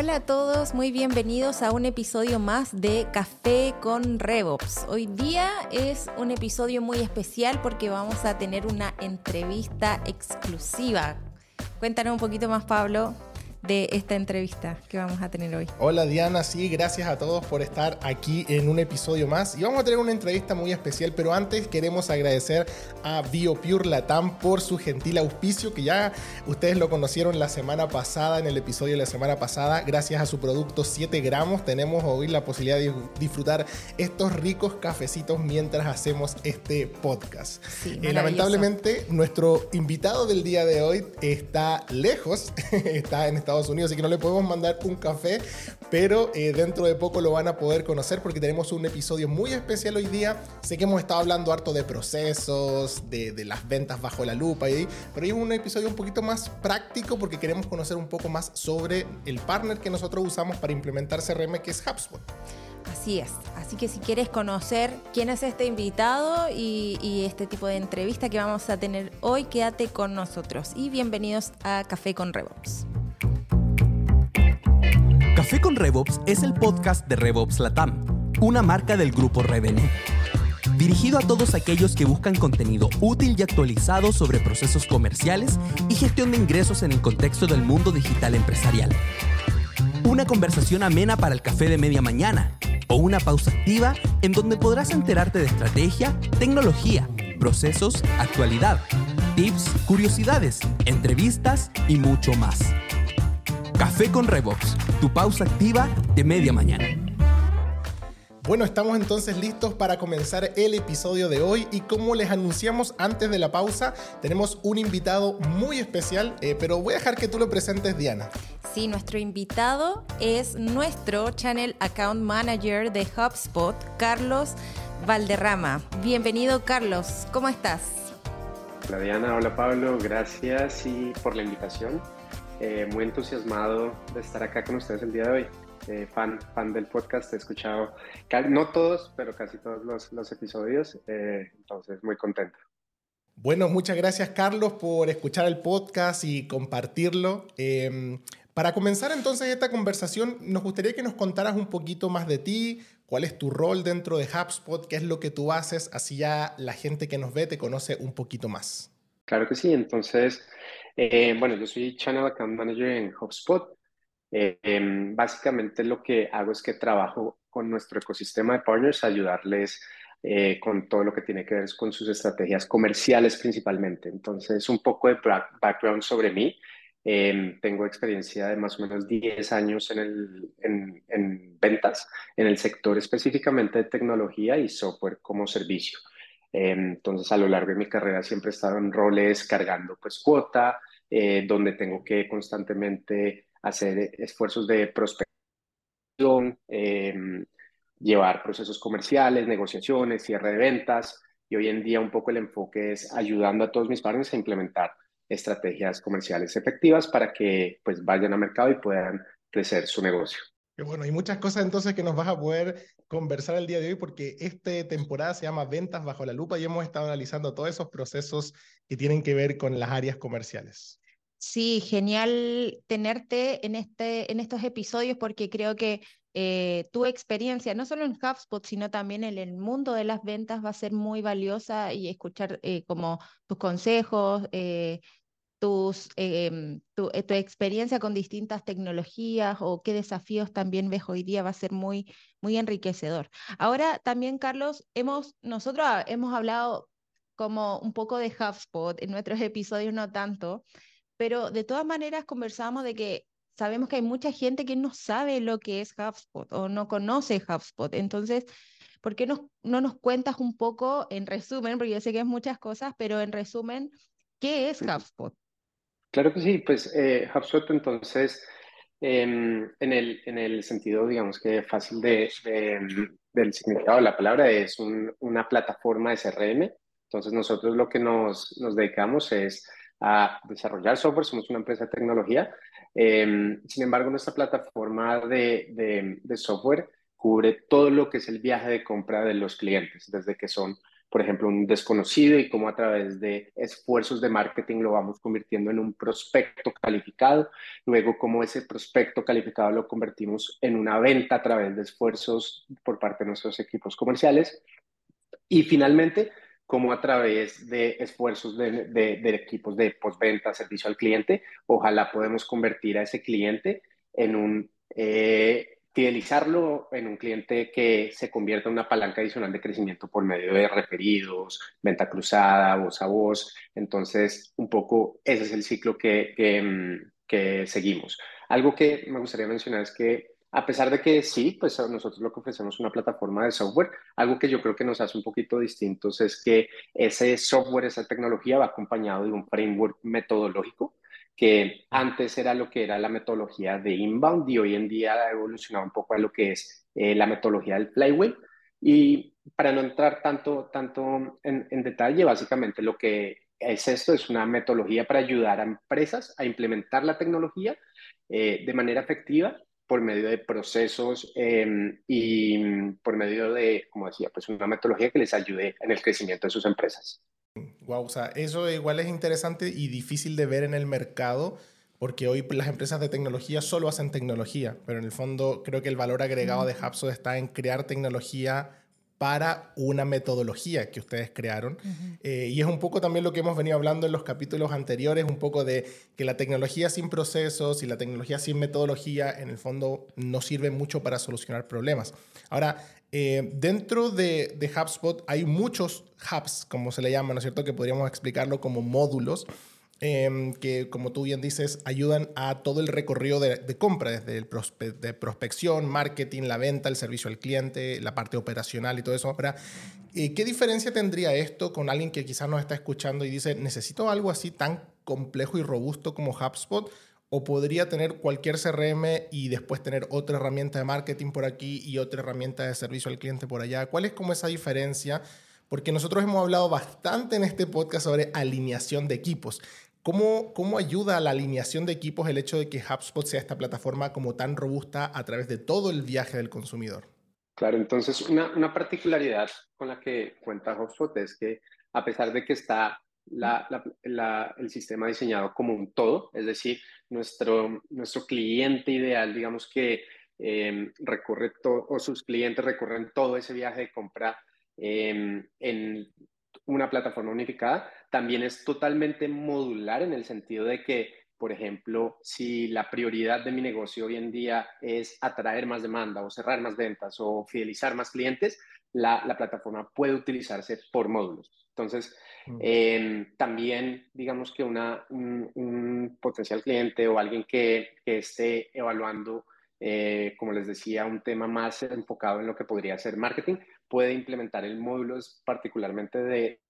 Hola a todos, muy bienvenidos a un episodio más de Café con RevOps. Hoy día es un episodio muy especial porque vamos a tener una entrevista exclusiva. Cuéntanos un poquito más, Pablo, de esta entrevista que vamos a tener hoy. Hola Diana, sí, gracias a todos por estar aquí en un episodio más. Y vamos a tener una entrevista muy especial, pero antes queremos agradecer a BioPure Latam por su gentil auspicio, que ya ustedes lo conocieron la semana pasada, en el episodio de la semana pasada. Gracias a su producto 7 gramos tenemos hoy la posibilidad de disfrutar estos ricos cafecitos mientras hacemos este podcast. Sí, Eh, lamentablemente, nuestro invitado del día de hoy está lejos, está en Estados Unidos, así que no le podemos mandar un café, pero eh, dentro de poco lo van a poder conocer porque tenemos un episodio muy especial hoy día. Sé que hemos estado hablando harto de procesos, de, de las ventas bajo la lupa, y, pero hay un episodio un poquito más práctico porque queremos conocer un poco más sobre el partner que nosotros usamos para implementar CRM, que es HubSpot. Así es. Así que si quieres conocer quién es este invitado y, y, este tipo de entrevista que vamos a tener hoy, quédate con nosotros y bienvenidos a Café con RevOps. Café con RevOps es el podcast de RevOps Latam, una marca del grupo Revenue. Dirigido a todos aquellos que buscan contenido útil y actualizado sobre procesos comerciales y gestión de ingresos en el contexto del mundo digital empresarial. Una conversación amena para el café de media mañana o una pausa activa en donde podrás enterarte de estrategia, tecnología, procesos, actualidad, tips, curiosidades, entrevistas y mucho más. Café con RevOps, tu pausa activa de media mañana. Bueno, estamos entonces listos para comenzar el episodio de hoy y como les anunciamos antes de la pausa, tenemos un invitado muy especial, eh, pero voy a dejar que tú lo presentes, Diana. Sí, nuestro invitado es nuestro Channel Account Manager de HubSpot, Carlos Valderrama. Bienvenido, Carlos. ¿Cómo estás? Hola Diana, hola Pablo, gracias y por la invitación. Eh, muy entusiasmado de estar acá con ustedes el día de hoy. Eh, fan, fan del podcast, he escuchado, no todos, pero casi todos los, los episodios, eh, entonces muy contento. Bueno, muchas gracias Carlos por escuchar el podcast y compartirlo. Eh, para comenzar entonces esta conversación, nos gustaría que nos contaras un poquito más de ti, cuál es tu rol dentro de HubSpot, qué es lo que tú haces, así ya la gente que nos ve te conoce un poquito más. Claro que sí, entonces, eh, bueno, yo soy Channel Account Manager en HubSpot. Eh, eh, básicamente lo que hago es que trabajo con nuestro ecosistema de partners, ayudarles eh, con todo lo que tiene que ver con sus estrategias comerciales principalmente. Entonces, un poco de background sobre mí. Eh, tengo experiencia de más o menos 10 años en, el, en, ventas, en el sector específicamente de tecnología y software como servicio. Eh, entonces, a lo largo de mi carrera siempre he estado en roles cargando pues cuota, eh, donde tengo que constantemente hacer esfuerzos de prospección, eh, llevar procesos comerciales, negociaciones, cierre de ventas. Y hoy en día un poco el enfoque es ayudando a todos mis partners a implementar estrategias comerciales efectivas para que pues vayan al mercado y puedan crecer su negocio. Bueno, hay muchas cosas entonces que nos vas a poder conversar el día de hoy porque esta temporada se llama Ventas bajo la lupa y hemos estado analizando todos esos procesos que tienen que ver con las áreas comerciales. Sí, genial tenerte en, este, en estos episodios porque creo que eh, tu experiencia, no solo en HubSpot, sino también en el mundo de las ventas, va a ser muy valiosa y escuchar eh, como tus consejos, eh, tus, tu, tu, experiencia con distintas tecnologías o qué desafíos también ves hoy día va a ser muy, muy enriquecedor. Ahora también, Carlos, hemos, nosotros hemos hablado como un poco de HubSpot en nuestros episodios, no tanto, pero de todas maneras conversamos de que sabemos que hay mucha gente que no sabe lo que es HubSpot o no conoce HubSpot. Entonces, ¿por qué no, no nos cuentas un poco en resumen, porque yo sé que es muchas cosas, pero en resumen, ¿qué es HubSpot? Claro que sí, pues eh, HubSpot entonces, eh, en, el, en el sentido, digamos que fácil de, de, del significado de la palabra, es un, una plataforma de CRM. Entonces nosotros lo que nos, nos dedicamos es a desarrollar software, somos una empresa de tecnología. Eh, sin embargo, nuestra plataforma de, de, software cubre todo lo que es el viaje de compra de los clientes, desde que son por ejemplo, un desconocido y cómo a través de esfuerzos de marketing lo vamos convirtiendo en un prospecto calificado, luego cómo ese prospecto calificado lo convertimos en una venta a través de esfuerzos por parte de nuestros equipos comerciales. Y finalmente cómo a través de esfuerzos de, equipos de postventa, servicio al cliente, ojalá podemos convertir a ese cliente en un eh, fidelizarlo en un cliente que se convierta en una palanca adicional de crecimiento por medio de referidos, venta cruzada, voz a voz. Entonces, un poco ese es el ciclo que, que, mm, que seguimos. Algo que me gustaría mencionar es que a pesar de que sí, pues nosotros lo que ofrecemos es una plataforma de software, algo que yo creo que nos hace un poquito distintos es que ese software, esa tecnología va acompañado de un framework metodológico que antes era lo que era la metodología de inbound y hoy en día ha evolucionado un poco a lo que es eh, la metodología del flywheel. Y para no entrar tanto, tanto en, en, detalle, básicamente lo que es esto es una metodología para ayudar a empresas a implementar la tecnología eh, de manera efectiva por medio de procesos em, y por medio de, como decía, pues una metodología que les ayude en el crecimiento de sus empresas. Wow, o sea, eso igual es interesante y difícil de ver en el mercado, porque hoy las empresas de tecnología solo hacen tecnología, pero en el fondo creo que el valor agregado de HubSpot está en crear tecnología para una metodología que ustedes crearon. Eh, y es un poco también lo que hemos venido hablando en los capítulos anteriores, un poco de que la tecnología sin procesos y la tecnología sin metodología en el fondo no sirve mucho para solucionar problemas. Ahora, eh, dentro de, de, HubSpot hay muchos hubs, como se le llama, ¿no es cierto? Que podríamos explicarlo como módulos. Em, que, como tú bien dices, ayudan a todo el recorrido de, compra, desde el de prospección, marketing, la venta, el servicio al cliente, la parte operacional y todo eso. Ahora, eh, ¿qué diferencia tendría esto con alguien que quizás nos está escuchando y dice, necesito algo así tan complejo y robusto como HubSpot? ¿O podría tener cualquier CRM y después tener otra herramienta de marketing por aquí y otra herramienta de servicio al cliente por allá? ¿Cuál es como esa diferencia? Porque nosotros hemos hablado bastante en este podcast sobre alineación de equipos. ¿Cómo, ¿Cómo ayuda a la alineación de equipos el hecho de que HubSpot sea esta plataforma como tan robusta a través de todo el viaje del consumidor? Claro, entonces una, una particularidad con la que cuenta HubSpot es que a pesar de que está la, la, el sistema diseñado como un todo, es decir, nuestro, nuestro cliente ideal, digamos que eh, recurre todo, o sus clientes recorren todo ese viaje de compra eh, en una plataforma unificada, también es totalmente modular en el sentido de que, por ejemplo, si la prioridad de mi negocio hoy en día es atraer más demanda o cerrar más ventas o fidelizar más clientes, la, plataforma puede utilizarse por módulos. Entonces, mm. em, también digamos que una, un, potencial cliente o alguien que, esté evaluando, eh, como les decía, un tema más enfocado en lo que podría ser marketing, puede implementar el módulo particularmente de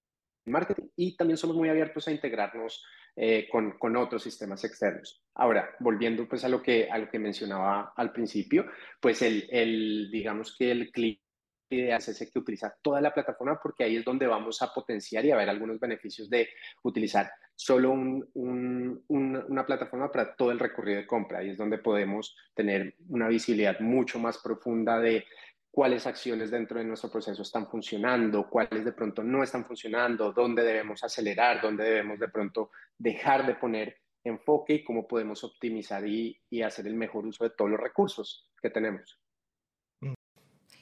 y también somos muy abiertos a integrarnos eh, con, con, otros sistemas externos. Ahora, volviendo pues a lo que, a lo que mencionaba al principio, pues el, el digamos que el cliente es ese que utiliza toda la plataforma porque ahí es donde vamos a potenciar y a ver algunos beneficios de utilizar solo un, un, una plataforma para todo el recorrido de compra. Ahí es donde podemos tener una visibilidad mucho más profunda de cuáles acciones dentro de nuestro proceso están funcionando, cuáles de pronto no están funcionando, dónde debemos acelerar, dónde debemos de pronto dejar de poner enfoque y cómo podemos optimizar y, hacer el mejor uso de todos los recursos que tenemos.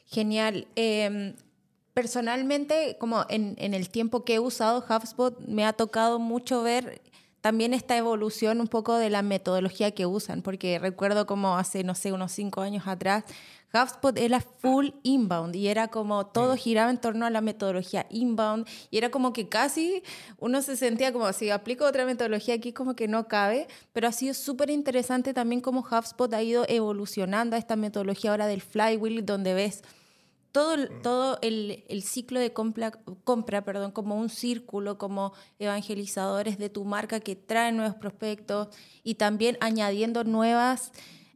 Genial. Em, personalmente, como en, en, el tiempo que he usado HubSpot, me ha tocado mucho ver también esta evolución un poco de la metodología que usan, porque recuerdo como hace, no sé, unos cinco años atrás, HubSpot era full inbound y era como todo giraba en torno a la metodología inbound y era como que casi uno se sentía como si aplico otra metodología aquí como que no cabe, pero ha sido súper interesante también cómo HubSpot ha ido evolucionando a esta metodología ahora del flywheel donde ves todo, el, mm. todo el, el, ciclo de compra, compra perdón, como un círculo, como evangelizadores de tu marca que traen nuevos prospectos y también añadiendo nuevas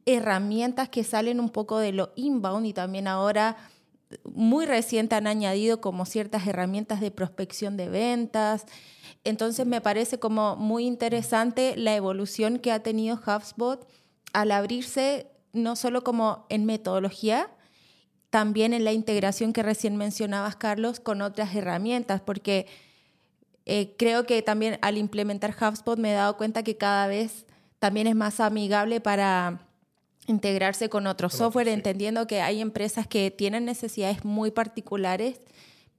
herramientas que salen un poco de lo inbound y también ahora muy reciente han añadido como ciertas herramientas de prospección de ventas. Entonces me parece como muy interesante la evolución que ha tenido HubSpot al abrirse no solo como en metodología, también en la integración que recién mencionabas, Carlos, con otras herramientas, porque eh, creo que también al implementar HubSpot me he dado cuenta que cada vez también es más amigable para integrarse con otro software, entendiendo que hay empresas que tienen necesidades muy particulares,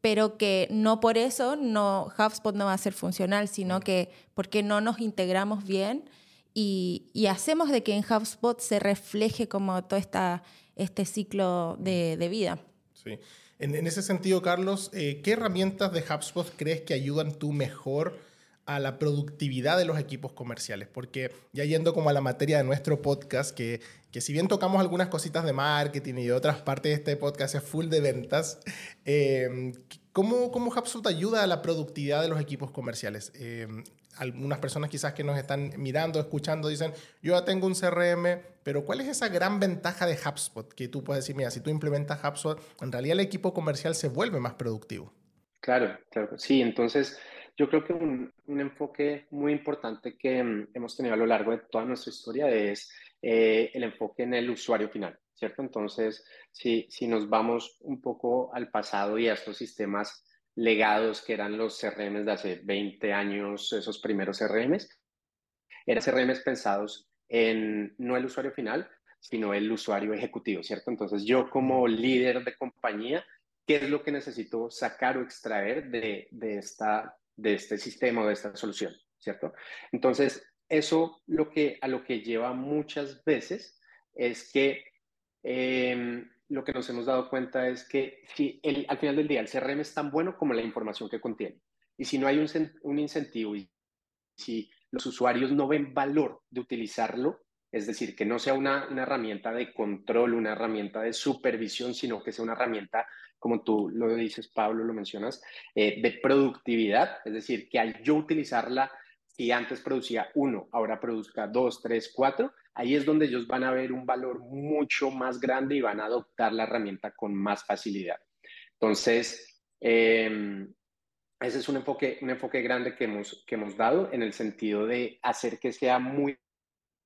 pero que no por eso no, HubSpot no va a ser funcional, sino que porque no nos integramos bien y, y hacemos de que en HubSpot se refleje como todo esta este ciclo de, vida. Sí. En, ese sentido, Carlos, eh, ¿qué herramientas de HubSpot crees que ayudan tú mejor a la productividad de los equipos comerciales? Porque ya yendo como a la materia de nuestro podcast, que, que si bien tocamos algunas cositas de marketing y de otras partes de este podcast es full de ventas, eh, ¿cómo, ¿cómo, HubSpot ayuda a la productividad de los equipos comerciales? Eh, algunas personas quizás que nos están mirando, escuchando, dicen, yo ya tengo un CRM, pero ¿cuál es esa gran ventaja de HubSpot? Que tú puedes decir, mira, si tú implementas HubSpot, en realidad el equipo comercial se vuelve más productivo. Claro, claro. Sí, entonces yo creo que un, enfoque muy importante que mm, hemos tenido a lo largo de toda nuestra historia es eh, el enfoque en el usuario final, ¿cierto? Entonces, si, si nos vamos un poco al pasado y a estos sistemas legados que eran los CRMs de hace 20 años, esos primeros CRMs, eran CRMs pensados en no el usuario final, sino el usuario ejecutivo, ¿cierto? Entonces yo como líder de compañía, ¿qué es lo que necesito sacar o extraer de, de, esta, de este sistema o de esta solución, ¿cierto? Entonces, eso lo que, a lo que lleva muchas veces es que eh, lo que nos hemos dado cuenta es que si el, al final del día el CRM es tan bueno como la información que contiene. Y si no hay un, un incentivo y si los usuarios no ven valor de utilizarlo, es decir, que no sea una, una, herramienta de control, una herramienta de supervisión, sino que sea una herramienta, como tú lo dices, Pablo, lo mencionas, eh, de productividad, es decir, que al yo utilizarla, si antes producía uno, ahora produzca dos, tres, cuatro, ahí es donde ellos van a ver un valor mucho más grande y van a adoptar la herramienta con más facilidad. Entonces, em, ese es un enfoque, un enfoque grande que hemos, que hemos dado en el sentido de hacer que sea muy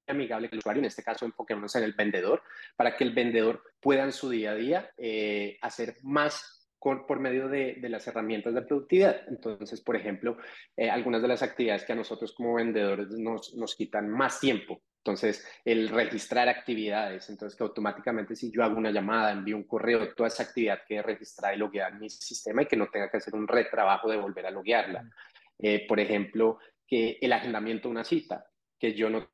amigable el usuario, en este caso enfoquémonos en el vendedor, para que el vendedor pueda en su día a día eh, hacer más por medio de, las herramientas de productividad. Entonces, por ejemplo, eh, algunas de las actividades que a nosotros como vendedores nos, nos quitan más tiempo entonces, el registrar actividades, entonces que automáticamente si yo hago una llamada, envío un correo, toda esa actividad quede registrada y logueada en mi sistema y que no tenga que hacer un retrabajo de volver a loguearla. Eh, por ejemplo, que el agendamiento de una cita, que yo no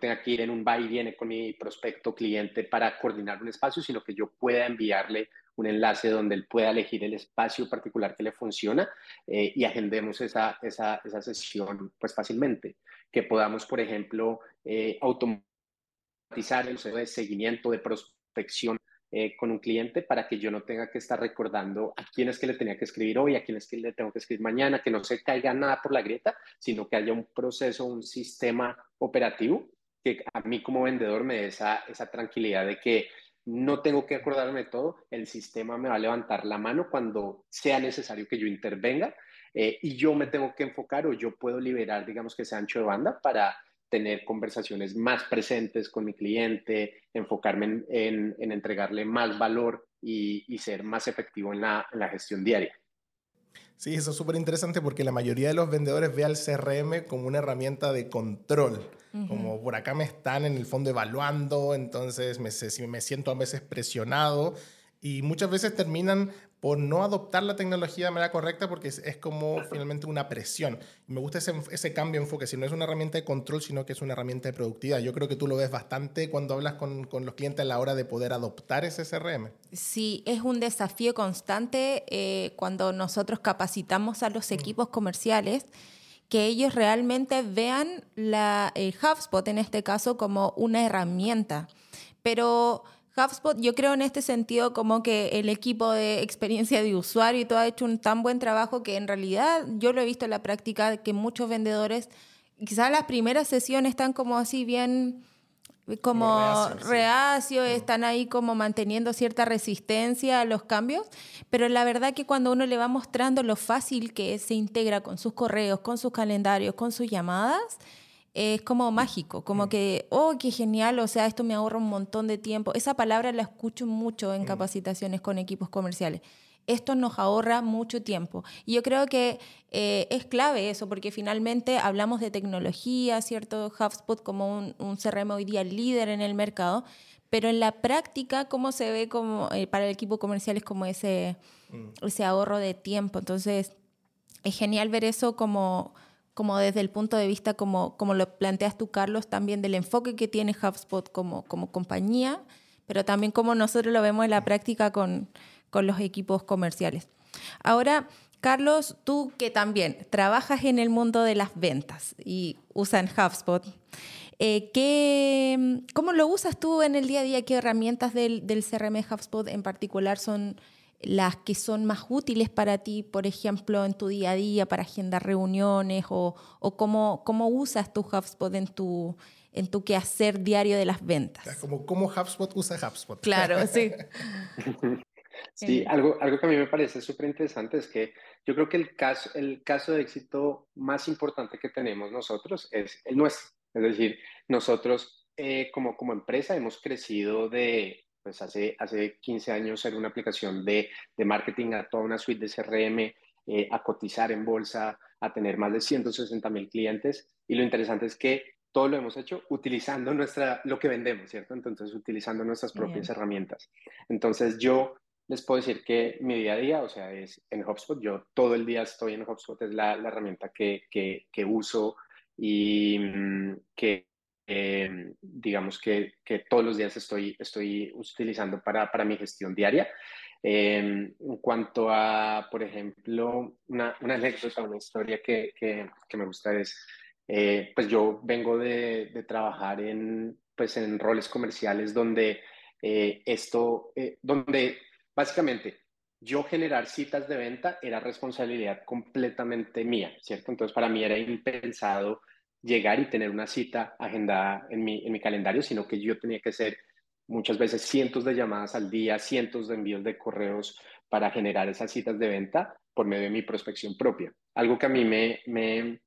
tenga que ir en un va y viene con mi prospecto cliente para coordinar un espacio, sino que yo pueda enviarle un enlace donde él pueda elegir el espacio particular que le funciona eh, y agendemos esa, esa, esa sesión pues fácilmente que podamos, por ejemplo, eh, automatizar el proceso de seguimiento, de prospección eh, con un cliente para que yo no tenga que estar recordando a quién es que le tenía que escribir hoy, a quién es que le tengo que escribir mañana, que no se caiga nada por la grieta, sino que haya un proceso, un sistema operativo que a mí como vendedor me dé esa, esa tranquilidad de que no tengo que acordarme todo, el sistema me va a levantar la mano cuando sea necesario que yo intervenga eh, y yo me tengo que enfocar o yo puedo liberar, digamos que ese ancho de banda para tener conversaciones más presentes con mi cliente, enfocarme en, entregarle más valor y, ser más efectivo en la, gestión diaria. Sí, eso es súper interesante porque la mayoría de los vendedores ve al CRM como una herramienta de control. Como por acá me están en el fondo evaluando, entonces me, me siento a veces presionado y muchas veces terminan por no adoptar la tecnología de manera correcta porque es, como finalmente una presión. me gusta ese, ese, cambio de enfoque, si no es una herramienta de control, sino que es una herramienta de productividad. Yo creo que tú lo ves bastante cuando hablas con, con los clientes a la hora de poder adoptar ese CRM. Sí, es un desafío constante eh, cuando nosotros capacitamos a los mm. equipos comerciales que ellos realmente vean la, el HubSpot en este caso como una herramienta. Pero HubSpot, yo creo en este sentido como que el equipo de experiencia de usuario y todo ha hecho un tan buen trabajo que en realidad yo lo he visto en la práctica que muchos vendedores, quizás las primeras sesiones están como así bien como reacio, están ahí como manteniendo cierta resistencia a los cambios, pero la verdad que cuando uno le va mostrando lo fácil que se integra con sus correos, con sus calendarios, con sus llamadas, es como mágico, como que, oh, qué genial, o sea, esto me ahorra un montón de tiempo. Esa palabra la escucho mucho en capacitaciones con equipos comerciales. Esto nos ahorra mucho tiempo. Y yo creo que eh, es clave eso, porque finalmente hablamos de tecnología, ¿cierto? HubSpot como un, un CRM hoy día líder en el mercado, pero en la práctica, ¿cómo se ve como, eh, para el equipo comercial es como ese, mm. ese ahorro de tiempo? Entonces, es genial ver eso como como desde el punto de vista, como, como lo planteas tú, Carlos, también del enfoque que tiene HubSpot como, como compañía, pero también como nosotros lo vemos en la práctica con, con los equipos comerciales. Ahora, Carlos, tú que también trabajas en el mundo de las ventas y usan HubSpot, eh, ¿qué, ¿cómo lo usas tú en el día a día? ¿Qué herramientas del, del CRM HubSpot en particular son las que son más útiles para ti, por ejemplo, en tu día a día para agendar reuniones o, o cómo, cómo, usas tu HubSpot en tu, en tu quehacer diario de las ventas. Como cómo HubSpot usa HubSpot. Claro, sí. sí, algo, algo que a mí me parece súper interesante es que yo creo que el caso, el caso de éxito más importante que tenemos nosotros es el nuestro. Es decir, nosotros eh, como, como empresa hemos crecido de pues hace, hace 15 años era una aplicación de, de marketing a toda una suite de CRM, eh, a cotizar en bolsa, a tener más de 160 mil clientes. Y lo interesante es que todo lo hemos hecho utilizando nuestra, lo que vendemos, ¿cierto? Entonces, utilizando nuestras propias herramientas. Entonces, yo les puedo decir que mi día a día, o sea, es en HubSpot. Yo todo el día estoy en HubSpot, es la, la herramienta que, que, que uso y mm, que Em, digamos que, que, todos los días estoy, estoy utilizando para, para mi gestión diaria. Em, en cuanto a, por ejemplo, una, una anécdota, una historia que, que, que me gusta es, eh, pues yo vengo de, de, trabajar en, pues en roles comerciales donde eh, esto, eh, donde básicamente yo generar citas de venta era responsabilidad completamente mía, ¿cierto? Entonces para mí era impensado llegar y tener una cita agendada en mi, en mi calendario, sino que yo tenía que hacer muchas veces cientos de llamadas al día, cientos de envíos de correos para generar esas citas de venta por medio de mi prospección propia. Algo que a mí me, me,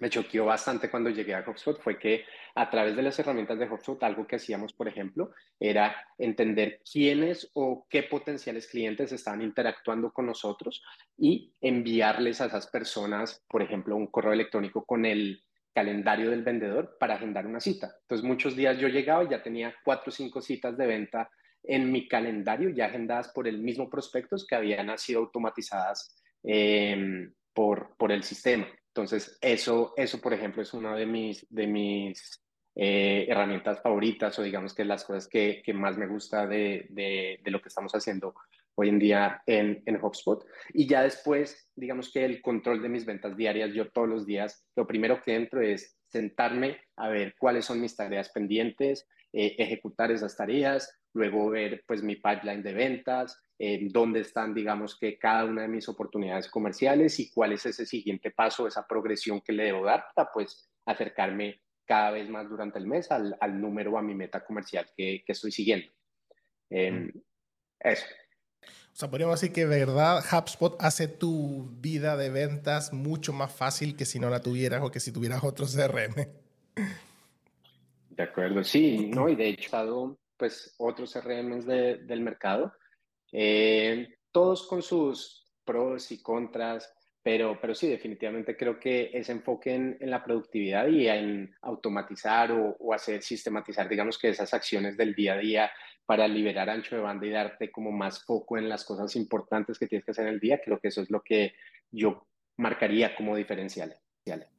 me choqueó bastante cuando llegué a HubSpot fue que a través de las herramientas de HubSpot, algo que hacíamos, por ejemplo, era entender quiénes o qué potenciales clientes estaban interactuando con nosotros y enviarles a esas personas, por ejemplo, un correo electrónico con el calendario del vendedor para agendar una cita. Entonces muchos días yo llegaba y ya tenía cuatro o cinco citas de venta en mi calendario ya agendadas por el mismo prospectos que habían sido automatizadas em, por, por el sistema. Entonces eso, eso, por ejemplo, es una de mis, de mis eh, herramientas favoritas o digamos que las cosas que, que más me gusta de, de, de, lo que estamos haciendo hoy en día en, en HubSpot. Y ya después, digamos que el control de mis ventas diarias, yo todos los días, lo primero que entro es sentarme a ver cuáles son mis tareas pendientes, eh, ejecutar esas tareas, luego ver pues mi pipeline de ventas, eh, dónde están, digamos que cada una de mis oportunidades comerciales y cuál es ese siguiente paso, esa progresión que le debo dar para pues acercarme cada vez más durante el mes al, al número, a mi meta comercial que, que estoy siguiendo. Eh, eso. O sea, podríamos decir que verdad HubSpot hace tu vida de ventas mucho más fácil que si no la tuvieras o que si tuvieras otro CRM. De acuerdo, sí, ¿no? Y de hecho, pues otros CRMs de, del mercado, eh, todos con sus pros y contras, pero, pero sí, definitivamente creo que ese enfoque en, la productividad y en automatizar o, o, hacer sistematizar, digamos que esas acciones del día a día para liberar ancho de banda y darte como más foco en las cosas importantes que tienes que hacer en el día, creo que eso es lo que yo marcaría como diferencial.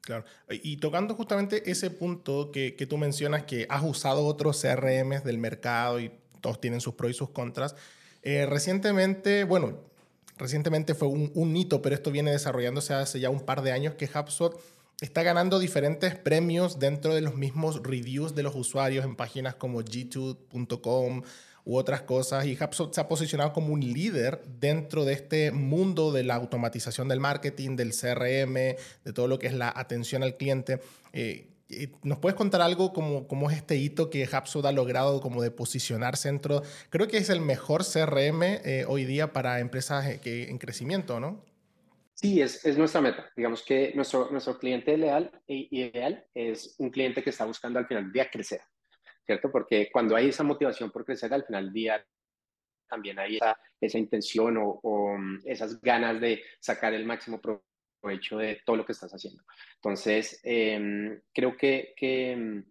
Claro. Y tocando justamente ese punto que, que, tú mencionas, que has usado otros CRMs del mercado y todos tienen sus pros y sus contras, eh, recientemente, bueno, recientemente fue un, hito, pero esto viene desarrollándose hace ya un par de años, que HubSpot está ganando diferentes premios dentro de los mismos reviews de los usuarios en páginas como g2.com u otras cosas. Y HubSpot se ha posicionado como un líder dentro de este mundo de la automatización del marketing, del CRM, de todo lo que es la atención al cliente. Eh ¿Nos puedes contar algo como, como es este hito que HubSpot ha logrado como de posicionarse dentro? Creo que es el mejor CRM eh, hoy día para empresas eh, que, en crecimiento, ¿no? Sí, es, es nuestra meta. Digamos que nuestro, nuestro cliente ideal, ideal es un cliente que está buscando al final del día crecer, ¿cierto? Porque cuando hay esa motivación por crecer, al final del día también hay esa, esa intención o, o, mm, esas ganas de sacar el máximo provecho de todo lo que estás haciendo. Entonces, eh, creo que, que, mm,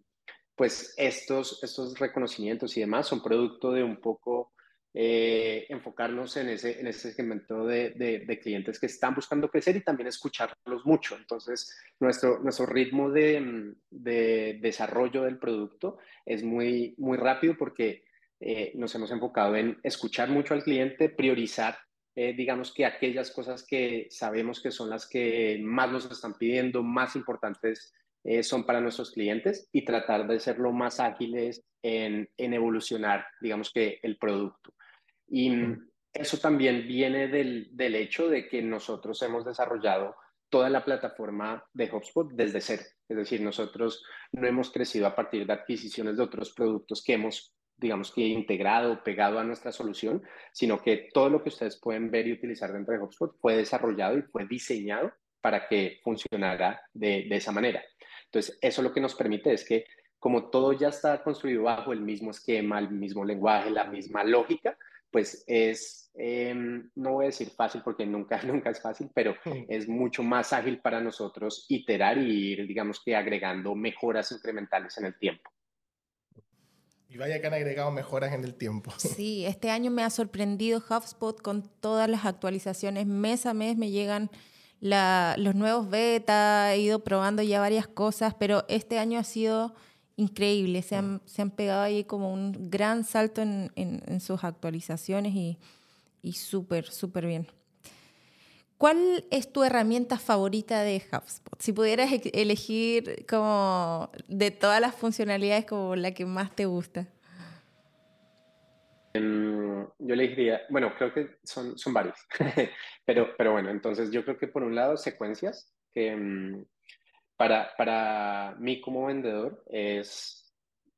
pues estos, estos reconocimientos y demás son producto de un poco eh, enfocarnos en ese, en ese segmento de, de, clientes que están buscando crecer y también escucharlos mucho. Entonces, nuestro, nuestro ritmo de, de desarrollo del producto es muy, muy rápido porque eh, nos hemos enfocado en escuchar mucho al cliente, priorizar, eh, digamos que aquellas cosas que sabemos que son las que más nos están pidiendo, más importantes eh, son para nuestros clientes y tratar de ser lo más ágiles en, en evolucionar, digamos que el producto. Y eso también viene del, del, hecho de que nosotros hemos desarrollado toda la plataforma de HubSpot desde cero. Es decir, nosotros no hemos crecido a partir de adquisiciones de otros productos que hemos, digamos que integrado, pegado a nuestra solución, sino que todo lo que ustedes pueden ver y utilizar dentro de HubSpot fue desarrollado y fue diseñado para que funcionara de, de esa manera. Entonces, eso lo que nos permite es que como todo ya está construido bajo el mismo esquema, el mismo lenguaje, la misma lógica, pues es, eh, no voy a decir fácil porque nunca, nunca es fácil, pero es mucho más ágil para nosotros iterar y ir, digamos que agregando mejoras incrementales en el tiempo. Y vaya que han agregado mejoras en el tiempo. Sí, este año me ha sorprendido HubSpot con todas las actualizaciones. Mes a mes me llegan la, los nuevos beta, he ido probando ya varias cosas, pero este año ha sido increíble. Se han, se han pegado ahí como un gran salto en, en, sus actualizaciones y, y súper, súper bien. ¿Cuál es tu herramienta favorita de HubSpot? Si pudieras e-, elegir como de todas las funcionalidades como la que más te gusta. Yo elegiría, bueno, creo que son, son varios, pero, pero bueno, entonces yo creo que por un lado secuencias, que, mm, para, para mí como vendedor es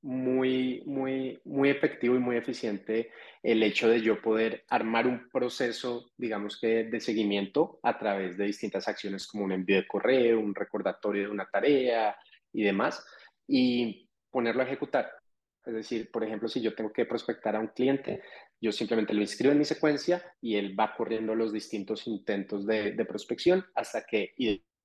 muy, muy, muy efectivo y muy eficiente el hecho de yo poder armar un proceso, digamos que de seguimiento a través de distintas acciones como un envío de correo, un recordatorio de una tarea y demás, y ponerlo a ejecutar. Es decir, por ejemplo, si yo tengo que prospectar a un cliente, yo simplemente lo inscribo en mi secuencia y él va corriendo los distintos intentos de, de prospección hasta que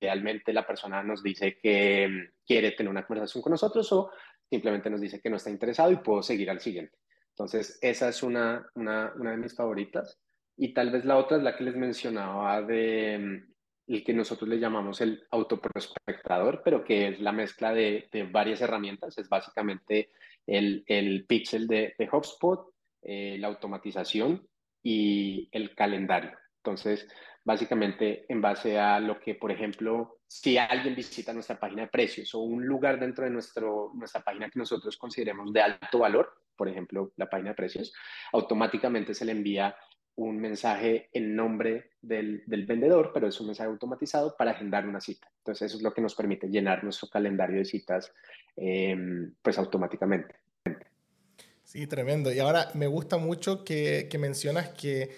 Realmente la persona nos dice que quiere tener una conversación con nosotros o simplemente nos dice que no está interesado y puedo seguir al siguiente. Entonces, esa es una, una, una de mis favoritas. Y tal vez la otra es la que les mencionaba de mm, el que nosotros le llamamos el autoprospectador, pero que es la mezcla de, varias herramientas. Es básicamente el, el pixel de, de HubSpot, eh, la automatización y el calendario. Entonces, básicamente en base a lo que, por ejemplo, si alguien visita nuestra página de precios o un lugar dentro de nuestro, nuestra página que nosotros consideremos de alto valor, por ejemplo, la página de precios, automáticamente se le envía un mensaje en nombre del, del, vendedor, pero es un mensaje automatizado para agendar una cita. Entonces, eso es lo que nos permite llenar nuestro calendario de citas eh, pues automáticamente. Sí, tremendo. Y ahora me gusta mucho que, que mencionas que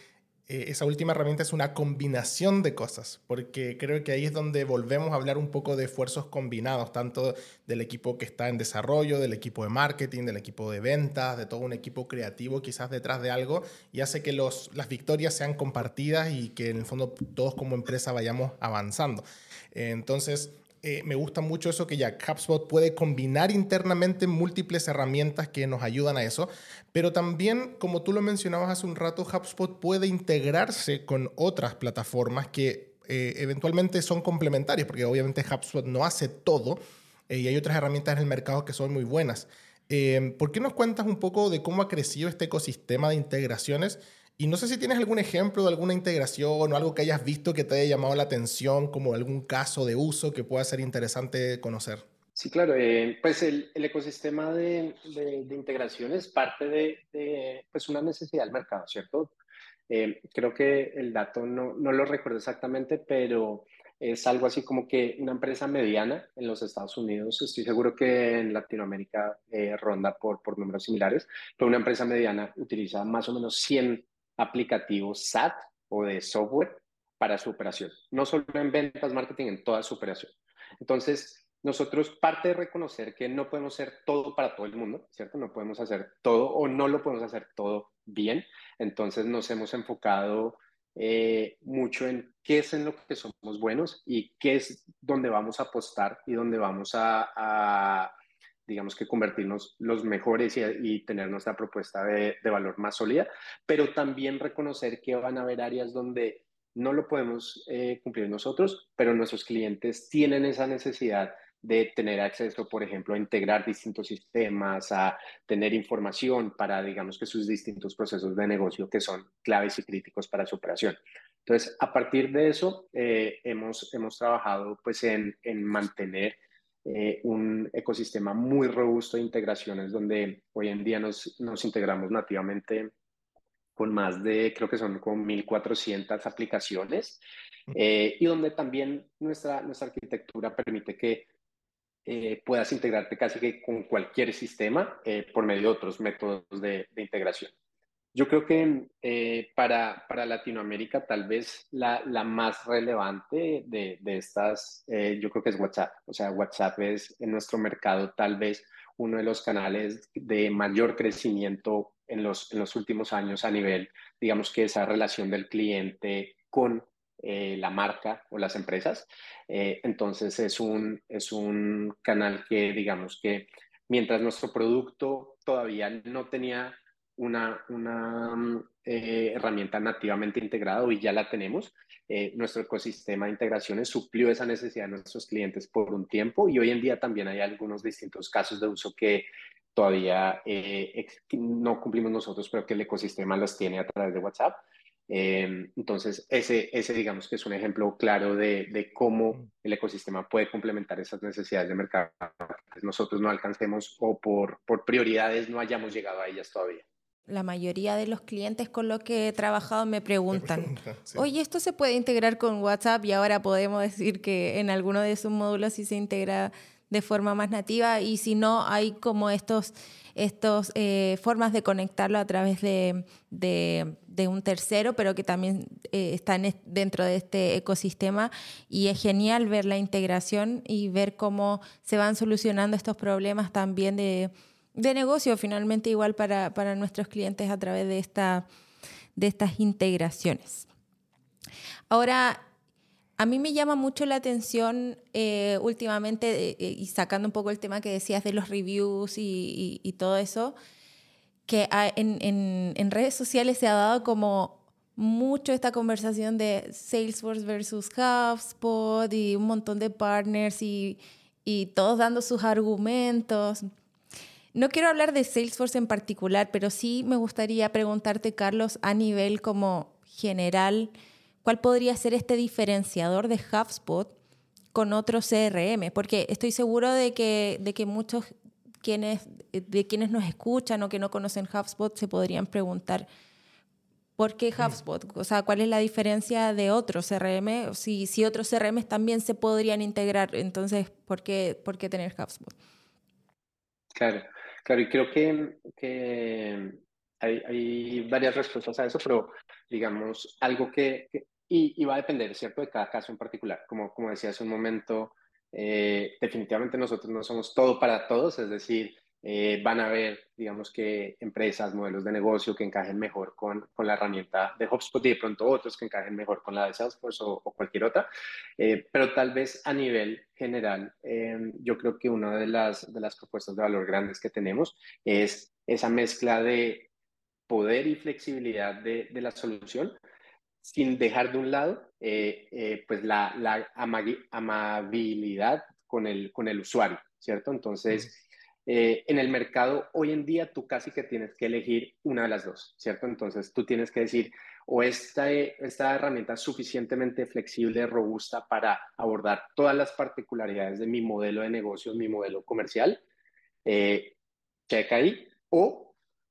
eh, esa última herramienta es una combinación de cosas, porque creo que ahí es donde volvemos a hablar un poco de esfuerzos combinados, tanto del equipo que está en desarrollo, del equipo de marketing, del equipo de ventas, de todo un equipo creativo quizás detrás de algo, y hace que los, las victorias sean compartidas y que en el fondo todos como empresa vayamos avanzando. entonces, eh, me gusta mucho eso que ya HubSpot puede combinar internamente múltiples herramientas que nos ayudan a eso, pero también, como tú lo mencionabas hace un rato, HubSpot puede integrarse con otras plataformas que eh, eventualmente son complementarias, porque obviamente HubSpot no hace todo eh, y hay otras herramientas en el mercado que son muy buenas. ¿Por qué nos cuentas un poco de cómo ha crecido este ecosistema de integraciones? Y no sé si tienes algún ejemplo de alguna integración o algo que hayas visto que te haya llamado la atención, como algún caso de uso que pueda ser interesante conocer. Sí, claro. Eh, pues el, el ecosistema de, de, de, integración es parte de, de, pues una necesidad del mercado, ¿cierto? Eh, creo que el dato no, no lo recuerdo exactamente, pero es algo así como que una empresa mediana en los Estados Unidos, estoy seguro que en Latinoamérica eh, ronda por, por números similares, pero una empresa mediana utiliza más o menos 100 aplicativos SAT o de software para su operación, no solo en ventas, marketing, en toda su operación. Entonces, nosotros parte de reconocer que no podemos ser todo para todo el mundo, ¿cierto? No podemos hacer todo o no lo podemos hacer todo bien. Entonces nos hemos enfocado eh, mucho en qué es en lo que somos buenos y qué es donde vamos a apostar y donde vamos a, digamos que convertirnos los mejores y, tener nuestra propuesta de, valor más sólida, pero también reconocer que van a haber áreas donde no lo podemos eh, cumplir nosotros, pero nuestros clientes tienen esa necesidad de tener acceso, por ejemplo, a integrar distintos sistemas, a tener información para, digamos, que sus distintos procesos de negocio que son claves y críticos para su operación. Entonces, a partir de eso, eh, hemos, hemos trabajado pues en, en mantener eh, un ecosistema muy robusto de integraciones donde hoy en día nos, nos integramos nativamente con más de, creo que son como 1.400 aplicaciones, eh, y donde también nuestra, nuestra arquitectura permite que eh, puedas integrarte casi que con cualquier sistema eh, por medio de otros métodos de, integración. Yo creo que eh, para, para, Latinoamérica tal vez la, la más relevante de, de estas, yo creo que es WhatsApp. O sea, WhatsApp es en nuestro mercado tal vez uno de los canales de mayor crecimiento en los, en los últimos años a nivel, digamos que esa relación del cliente con eh, la marca o las empresas. Eh, entonces es un, es un canal que digamos que mientras nuestro producto todavía no tenía una, una eh, herramienta nativamente integrada y ya la tenemos, nuestro ecosistema de integraciones suplió esa necesidad de nuestros clientes por un tiempo y hoy en día también hay algunos distintos casos de uso que todavía no cumplimos nosotros, pero que el ecosistema los tiene a través de WhatsApp. Em, entonces, ese, ese digamos que es un ejemplo claro de, de, cómo mm. el ecosistema puede complementar esas necesidades de mercado. Nosotros no alcancemos o por, por prioridades no hayamos llegado a ellas todavía. La mayoría de los clientes con los que he trabajado me preguntan, oye, ¿esto se puede integrar con WhatsApp? Y ahora podemos decir que en alguno de sus módulos sí se integra de forma más nativa y si no, hay como estos estas eh, formas de conectarlo a través de, de, un tercero, pero que también eh, están dentro de este ecosistema. Y es genial ver la integración y ver cómo se van solucionando estos problemas también de, de negocio, finalmente igual para, para, nuestros clientes a través de, esta, de estas integraciones. Ahora, a mí me llama mucho la atención eh, últimamente, eh, y sacando un poco el tema que decías de los reviews y, todo eso, que en, redes sociales se ha dado como mucho esta conversación de Salesforce versus HubSpot y un montón de partners y, y todos dando sus argumentos. No quiero hablar de Salesforce en particular, pero sí me gustaría preguntarte, Carlos, a nivel como general, ¿Cuál podría ser este diferenciador de HubSpot con otro CRM? Porque estoy seguro de que, de que muchos quienes, de quienes nos escuchan o que no conocen HubSpot se podrían preguntar, ¿por qué HubSpot? O sea, ¿cuál es la diferencia de otros CRM? Si, si otros CRM también se podrían integrar, entonces, ¿por qué, por qué tener HubSpot? Claro, claro, y creo que, hay, varias respuestas a eso, pero digamos, algo que, y, va a depender, ¿cierto?, de cada caso en particular. Como, como decía hace un momento, eh, definitivamente nosotros no somos todo para todos, es decir, eh, van a haber, digamos que, empresas, modelos de negocio que encajen mejor con, con, la herramienta de HubSpot y de pronto otros que encajen mejor con la de Salesforce o, cualquier otra. Eh, pero tal vez a nivel general, yo creo que una de las, de las propuestas de valor grandes que tenemos es esa mezcla de poder y flexibilidad de, de la solución sin dejar de un lado eh, eh, pues la, la amabilidad con el, con el usuario, ¿cierto? Entonces, eh, en el mercado hoy en día tú casi que tienes que elegir una de las dos, ¿cierto? Entonces tú tienes que decir, o esta, esta herramienta es suficientemente flexible, robusta para abordar todas las particularidades de mi modelo de negocio, mi modelo comercial, checa ahí, o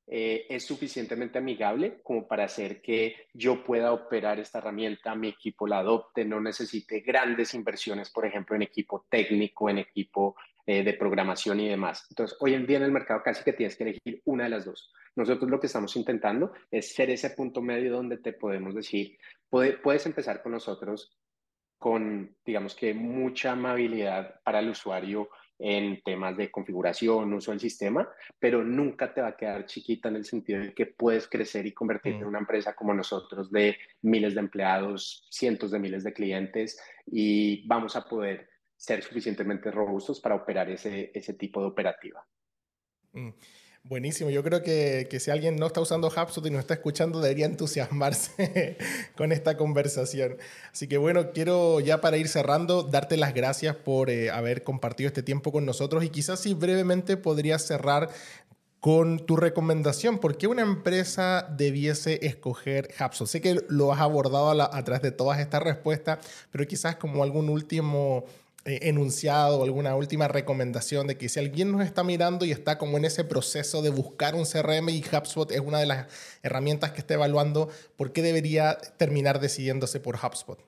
eh, es suficientemente amigable como para hacer que yo pueda operar esta herramienta, mi equipo la adopte, no necesite grandes inversiones, por ejemplo, en equipo técnico, en equipo eh, de programación y demás. Entonces, hoy en día en el mercado casi que tienes que elegir una de las dos. Nosotros lo que estamos intentando es ser ese punto medio donde te podemos decir, puedes empezar con nosotros con, digamos que, mucha amabilidad para el usuario en temas de configuración, uso del sistema, pero nunca te va a quedar chiquita en el sentido de que puedes crecer y convertirte en mm. una empresa como nosotros de miles de empleados, cientos de miles de clientes y vamos a poder ser suficientemente robustos para operar ese, ese tipo de operativa. Mm. Buenísimo, yo creo que, si alguien no está usando HubSpot y no está escuchando, debería entusiasmarse con esta conversación. Así que bueno, quiero ya para ir cerrando, darte las gracias por eh, haber compartido este tiempo con nosotros y quizás si brevemente podrías cerrar con tu recomendación, ¿por qué una empresa debiese escoger HubSpot? Sé que lo has abordado a, través de todas estas respuestas, pero quizás como algún último enunciado o alguna última recomendación de que si alguien nos está mirando y está como en ese proceso de buscar un CRM y HubSpot es una de las herramientas que está evaluando, ¿por qué debería terminar decidiéndose por HubSpot?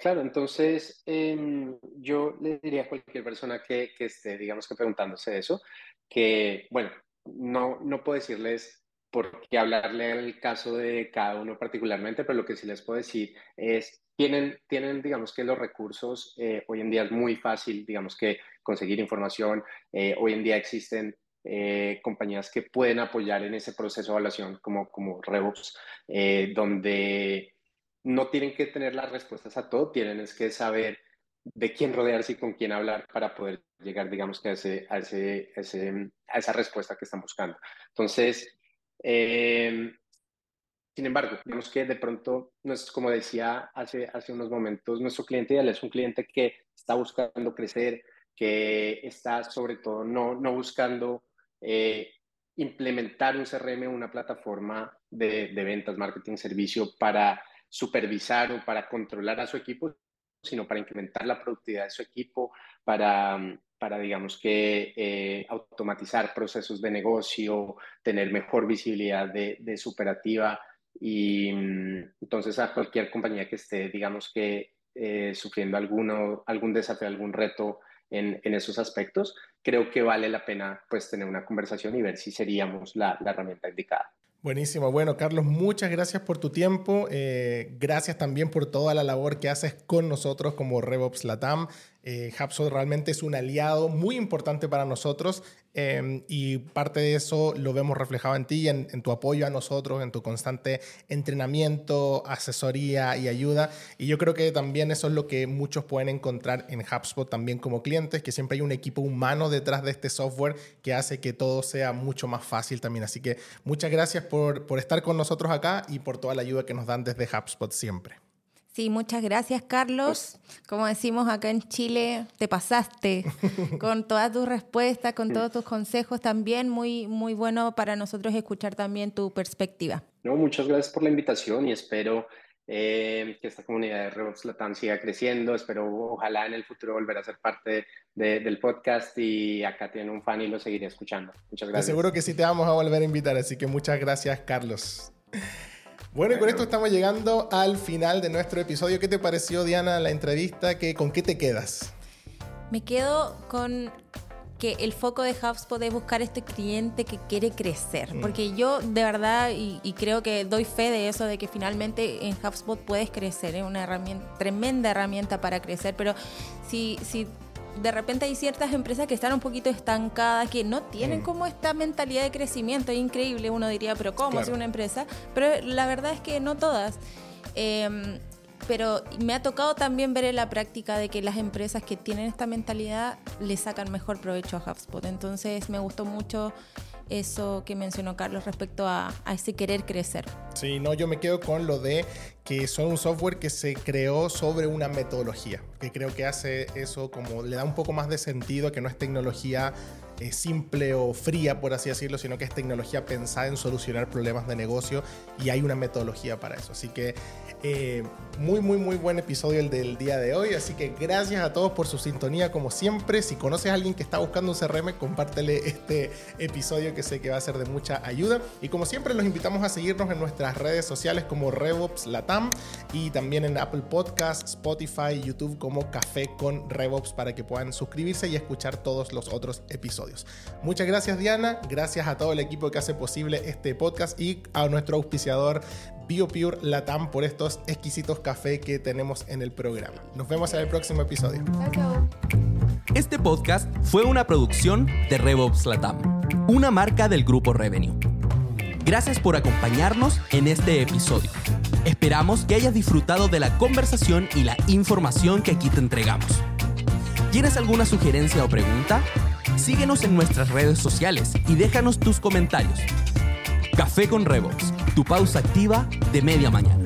Claro, entonces em, yo le diría a cualquier persona que, que, esté, digamos que preguntándose eso, que, bueno, no, no puedo decirles por qué hablarle el caso de cada uno particularmente, pero lo que sí les puedo decir es tienen, tienen, digamos que los recursos, eh, hoy en día es muy fácil, digamos que conseguir información, eh, hoy en día existen eh, compañías que pueden apoyar en ese proceso de evaluación como, como Revox, donde no tienen que tener las respuestas a todo, tienen es que saber de quién rodearse y con quién hablar para poder llegar, digamos que a, ese, a, ese, a esa respuesta que están buscando. Entonces, eh, sin embargo, vemos que de pronto, como decía hace, hace unos momentos, nuestro cliente ideal es un cliente que está buscando crecer, que está sobre todo no, no buscando eh, implementar un CRM, una plataforma de, de, ventas, marketing, servicio para supervisar o para controlar a su equipo, sino para incrementar la productividad de su equipo, para, para digamos que, eh, automatizar procesos de negocio, tener mejor visibilidad de, de su operativa y mm, entonces a cualquier compañía que esté, digamos que, eh, sufriendo alguno, algún desafío, algún reto en, en, esos aspectos, creo que vale la pena pues tener una conversación y ver si seríamos la, la herramienta indicada. Buenísimo. Bueno, Carlos, muchas gracias por tu tiempo. Eh, gracias también por toda la labor que haces con nosotros como RevOps Latam. Eh, realmente es un aliado muy importante para nosotros em, y parte de eso lo vemos reflejado en ti, en, en, tu apoyo a nosotros, en tu constante entrenamiento, asesoría y ayuda. Y yo creo que también eso es lo que muchos pueden encontrar en HubSpot también como clientes, que siempre hay un equipo humano detrás de este software que hace que todo sea mucho más fácil también. Así que muchas gracias por, por estar con nosotros acá y por toda la ayuda que nos dan desde HubSpot siempre. Sí, muchas gracias, Carlos. Como decimos acá en Chile, te pasaste con todas tus respuestas, con todos tus consejos también. Muy, muy bueno para nosotros escuchar también tu perspectiva. No, muchas gracias por la invitación y espero eh, que esta comunidad de Revox Latam siga creciendo. Espero, ojalá en el futuro volver a ser parte del podcast y acá tiene un fan y lo seguiré escuchando. Muchas gracias. Te seguro que sí te vamos a volver a invitar, así que muchas gracias, Carlos. Bueno, y con esto estamos llegando al final de nuestro episodio. ¿Qué te pareció, Diana, la entrevista? ¿Qué, ¿Con qué te quedas? Me quedo con que el foco de HubSpot es buscar este cliente que quiere crecer. Mm. Porque yo de verdad, y, y, creo que doy fe de eso, de que finalmente en HubSpot puedes crecer, es una herramienta, tremenda herramienta para crecer, pero si, si de repente hay ciertas empresas que están un poquito estancadas, que no tienen mm. como esta mentalidad de crecimiento. Es increíble, uno diría, pero ¿cómo es una empresa? Pero la verdad es que no todas. Em, pero me ha tocado también ver en la práctica de que las empresas que tienen esta mentalidad le sacan mejor provecho a HubSpot. Entonces me gustó mucho eso que mencionó Carlos respecto a, ese querer crecer. Sí, no, yo me quedo con lo de que son un software que se creó sobre una metodología, que creo que hace eso como le da un poco más de sentido, que no es tecnología eh, simple o fría, por así decirlo, sino que es tecnología pensada en solucionar problemas de negocio y hay una metodología para eso. Así que Eh, muy, muy, muy buen episodio el del día de hoy. Así que gracias a todos por su sintonía, como siempre. Si conoces a alguien que está buscando un CRM, compártele este episodio que sé que va a ser de mucha ayuda. Y como siempre, los invitamos a seguirnos en nuestras redes sociales como RevOps Latam y también en Apple Podcasts, Spotify, YouTube como Café con RevOps para que puedan suscribirse y escuchar todos los otros episodios. Muchas gracias, Diana. Gracias a todo el equipo que hace posible este podcast y a nuestro auspiciador BioPure Latam por estos exquisitos café que tenemos en el programa. Nos vemos en el próximo episodio. Este podcast fue una producción de RevOps Latam, una marca del grupo Revenue. Gracias por acompañarnos en este episodio. Esperamos que hayas disfrutado de la conversación y la información que aquí te entregamos. ¿Tienes alguna sugerencia o pregunta? Síguenos en nuestras redes sociales y déjanos tus comentarios. Café con RevOps tu pausa activa de media mañana.